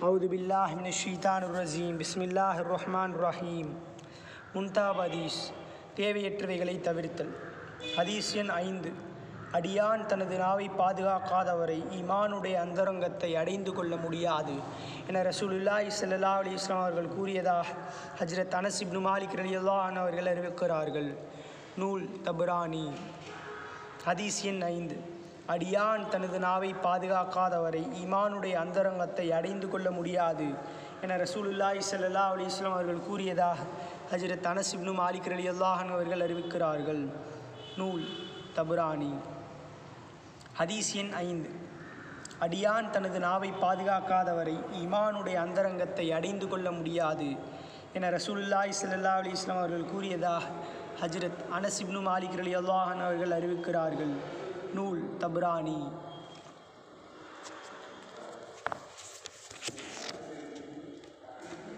அவுது பில்லாஹ் மின ஷீதான் ரசீம் பிஸ்மில்லாஹ் ரஹ்மான் ரஹீம் முன்தாப் ஹதீஸ். தேவையற்றவைகளை தவிர்த்தல். ஹதீஸ் எண் ஐந்து. அடியான் தனது நாவை பாதுகாக்காதவரை இமானுடைய அந்தரங்கத்தை அடைந்து கொள்ள முடியாது என ரசூலுல்லாஹி ஸல்லல்லாஹு அலி இஸ்லாம் அவர்கள் கூறியதாக ஹஜ்ரத் அனசிப்னு மாலிக் ரலியல்லான் அவர்கள் அறிவிக்கிறார்கள். நூல் தபுராணி ஹதீஸ் எண் ஐந்து. அடியான் தனது நாவை பாதுகாக்காதவரை ஈமானுடைய அந்தரங்கத்தை அடைந்து கொள்ள முடியாது என ரசூலுல்லாஹி ஸல்லல்லாஹு அலி இஸ்லாம் அவர்கள் கூறியதாக ஹஜரத் அனசிப்னு இப்னு மாலிக் ரலியல்லாஹு அவர்கள் அறிவிக்கிறார்கள். நூல் தபுராணி ஹதீஸ் எண் ஐந்து. அடியான் தனது நாவை பாதுகாக்காதவரை இமானுடைய அந்தரங்கத்தை அடைந்து கொள்ள முடியாது என ரசூலுல்லாஹி ஸல்லல்லாஹு அலி இஸ்லாம் அவர்கள் கூறியதாக ஹஜரத் அனசிப்னு இப்னு மாலிக் ரலியல்லாஹு அவர்கள் அறிவிக்கிறார்கள். நூல் தப்ரானி